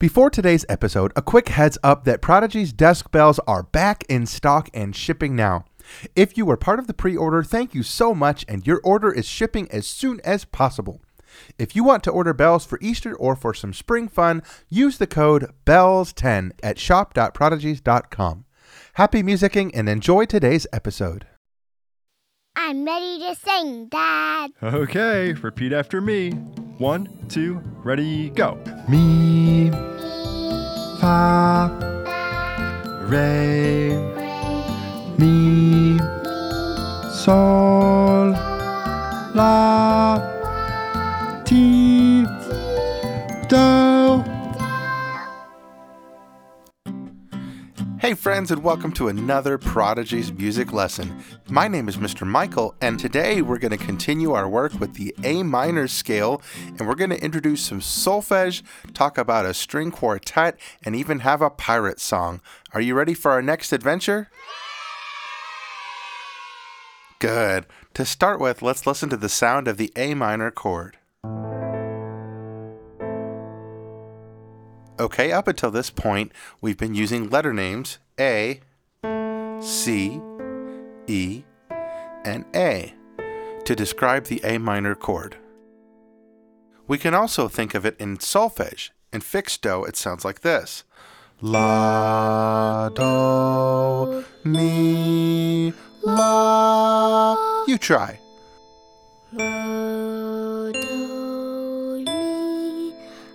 Before today's episode, a quick heads up that Prodigies desk bells are back in stock and shipping now. If you were part of the pre order, thank you so much, and your order is shipping as soon as possible. If you want to order bells for Easter or for some spring fun, use the code BELLS10 at shop.prodigies.com. Happy musicking and enjoy today's episode. I'm ready to sing, Dad. Okay, repeat after me. One, two, ready, go. Me, fa, Re, mi, sol, la, ti, friends, and welcome to another Prodigies music lesson. My name is Mr. Michael, and today we're going to continue our work with the A minor scale, and we're going to introduce some solfege, talk about a string quartet, and even have a pirate song. Are you ready for our next adventure? Good. To start with, let's listen to the sound of the A minor chord. Okay, up until this point, we've been using letter names A, C, E, and A to describe the A minor chord. We can also think of it in solfege. In fixed do, it sounds like this La, do, mi, la. You try. Lo, do, mi,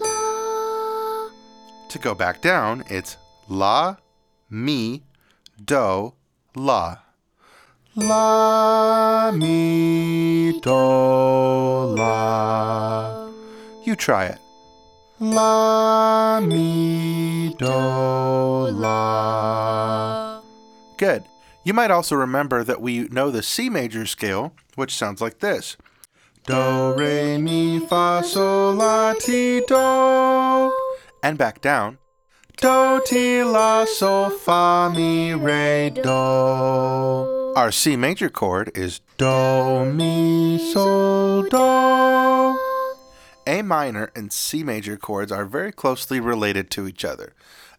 la. To go back down, it's La, Mi, Do, La. La, Mi, Do, La. You try it. La, Mi, Do, La. Good. You might also remember that we know the C major scale, which sounds like this. Do, re, mi, fa, sol, la, ti, do. And back down. Do, ti, la, sol, fa, mi, re, do. Our C major chord is Do, mi, sol, do. A minor and C major chords are very closely related to each other.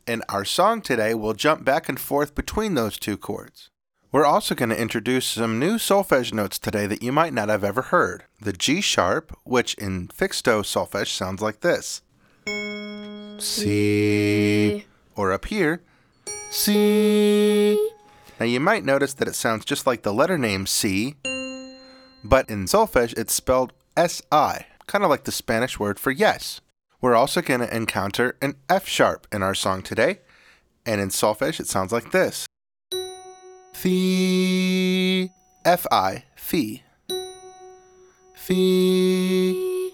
In our song today, we'll jump back and forth between those two chords. We're also going to introduce some new solfege notes today that you might not have ever heard. The G sharp, which in fixed do solfege sounds like this. Si. Or up here, Si. Now you might notice that it sounds just like the letter name C, but in solfege it's spelled S-I, kind of like the Spanish word for yes. We're also going to encounter an F sharp in our song today, and in solfege it sounds like this. Fi, F-I, Fi. Fi.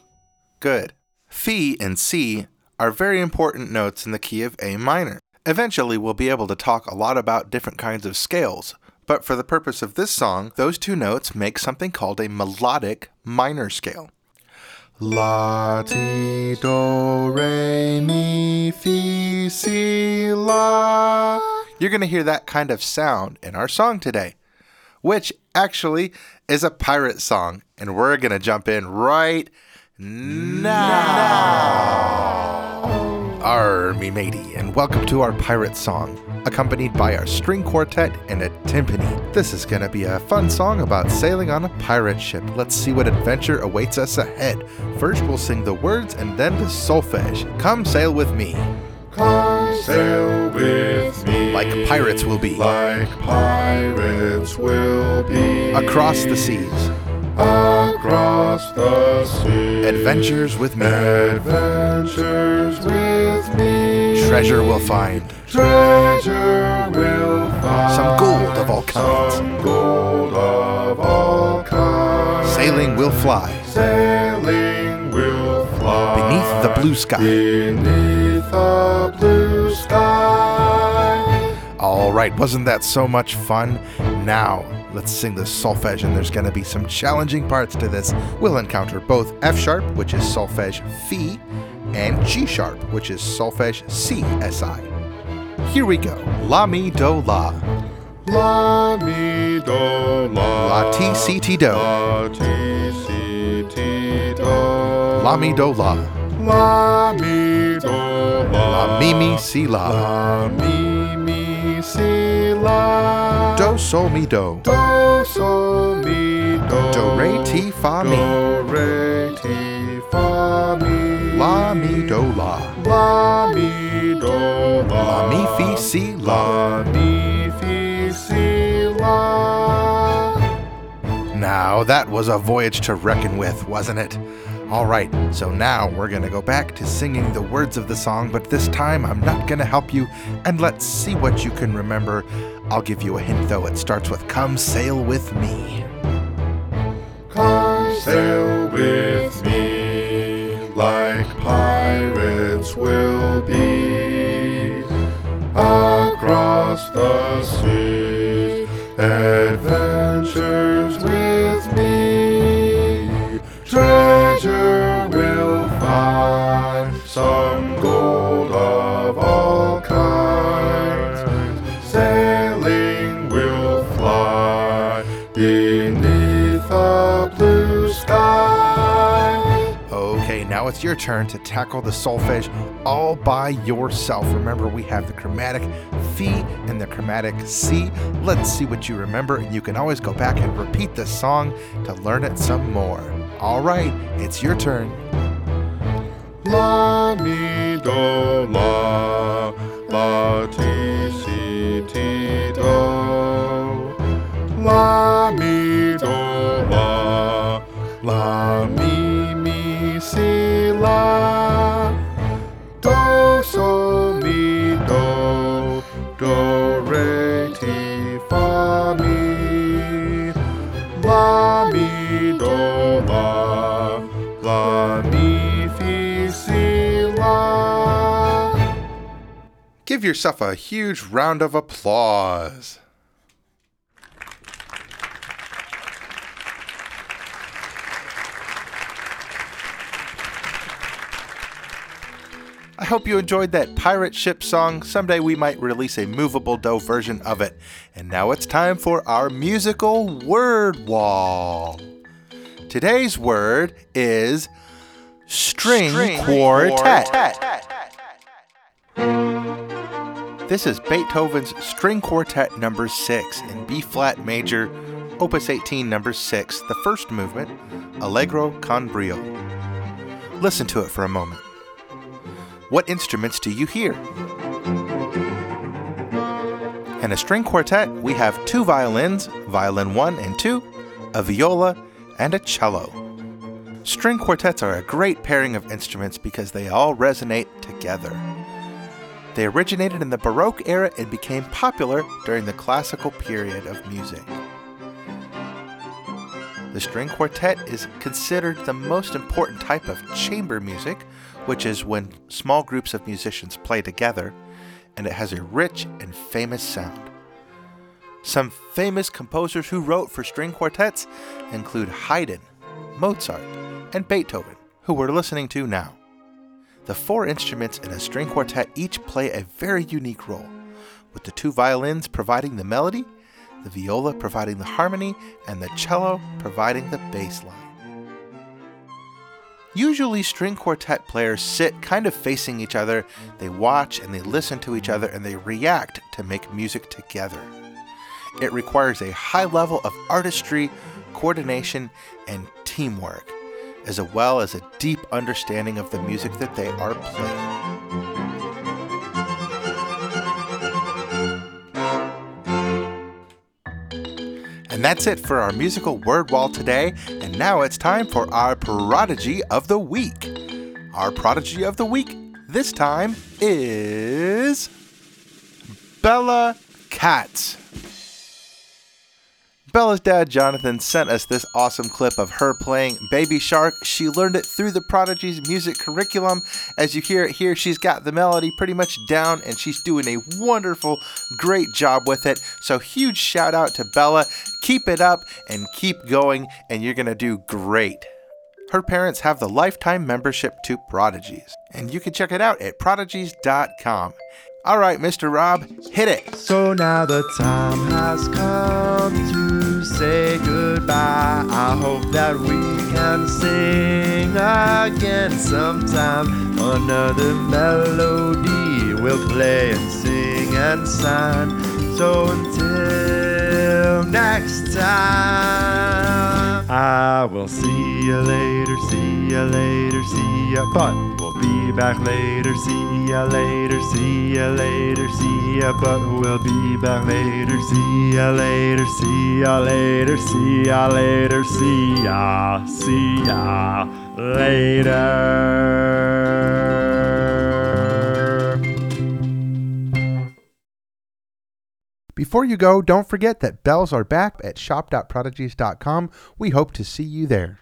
Good. Fi and C are very important notes in the key of A minor. Eventually, we'll be able to talk a lot about different kinds of scales, but for the purpose of this song, those two notes make something called a melodic minor scale. La, ti, do, re, mi, fi, si, la. You're going to hear that kind of sound in our song today, which actually is a pirate song, and we're going to jump in right now. Army matey, and welcome to our pirate song, accompanied by our string quartet and a timpani. This is gonna be a fun song about sailing on a pirate ship. Let's see what adventure awaits us ahead. First, we'll sing the words and then the solfege. Come sail with me, Come sail with me. like pirates will be, Like pirates will be. across the seas, Across the sea. adventures with me, Adventures with me. Treasure we'll find, Treasure will find. some gold of all kinds, of all kinds. sailing we'll fly, Sailing will fly. beneath the blue sky. Beneath the blue sky. All right, wasn't that so much fun? Now, let's sing the solfege, and there's going to be some challenging parts to this. We'll encounter both F sharp, which is solfege Fi, and G sharp, which is solfege C SI. Here we go. La mi do la. La mi do la. La ti si ti do. La ti si ti do. La mi do la. La mi do la. mi mi si la. La mi mi si la. Do sol mi do. do sol mi do. Do re ti fa mi. Do la. Mi do la. Mi fi si la. La mi fi si la. Now that was a voyage to reckon with, wasn't it? All right, so now we're gonna go back to singing the words of the song, but this time I'm not gonna help you, and let's see what you can remember. I'll give you a hint though, it starts with Come Sail With Me. Come sail now it's your turn to tackle the solfege all by yourself. Remember, we have the chromatic Fi and the chromatic Si. Let's see what you remember, and you can always go back and repeat the song to learn it some more. All right, it's your turn. La mi do la la ti si ti do la mi do la la mi la do mi do do re ti fa mi la mi do la la mi fi si la Give yourself a huge round of applause. I hope you enjoyed that pirate ship song. Someday we might release a movable do version of it. And now it's time for our musical word wall. Today's word is string, quartet. This is Beethoven's String Quartet number 6 in B flat major, opus 18 number 6, the first movement, Allegro con brio. Listen to it for a moment. What instruments do you hear? In a string quartet, we have two violins, violin 1 and 2, a viola, and a cello. String quartets are a great pairing of instruments because they all resonate together. They originated in the Baroque era and became popular during the classical period of music. The string quartet is considered the most important type of chamber music, which is when small groups of musicians play together, and it has a rich and famous sound. Some famous composers who wrote for string quartets include Haydn, Mozart, and Beethoven, who we're listening to now. The four instruments in a string quartet each play a very unique role, with the two violins providing the melody, the viola providing the harmony, and the cello providing the bass line. Usually, string quartet players sit kind of facing each other, they watch and they listen to each other, and they react to make music together. It requires a high level of artistry, coordination, and teamwork, as well as a deep understanding of the music that they are playing. And that's it for our musical word wall today. And now it's time for our prodigy of the week. Our prodigy of the week this time is Bella Katz. Bella's dad, Jonathan, sent us this awesome clip of her playing Baby Shark. She learned it through the Prodigies music curriculum. As you hear it here, she's got the melody pretty much down and she's doing a wonderful, great job with it. So, huge shout out to Bella. Keep it up and keep going, and you're going to do great. Her parents have the lifetime membership to Prodigies, and you can check it out at prodigies.com. All right, Mr. Rob, hit it. So now the time has come to say goodbye. I hope that we can sing again sometime. Another melody we'll play and sing and sign. So until next time, I will see you later, see you later, see ya. But we'll be back later, see ya later, see ya later, see ya. But we'll be back later, see ya later, see ya later, see ya later, see ya, see ya later. Before you go, don't forget that bells are back at shop.prodigies.com. We hope to see you there.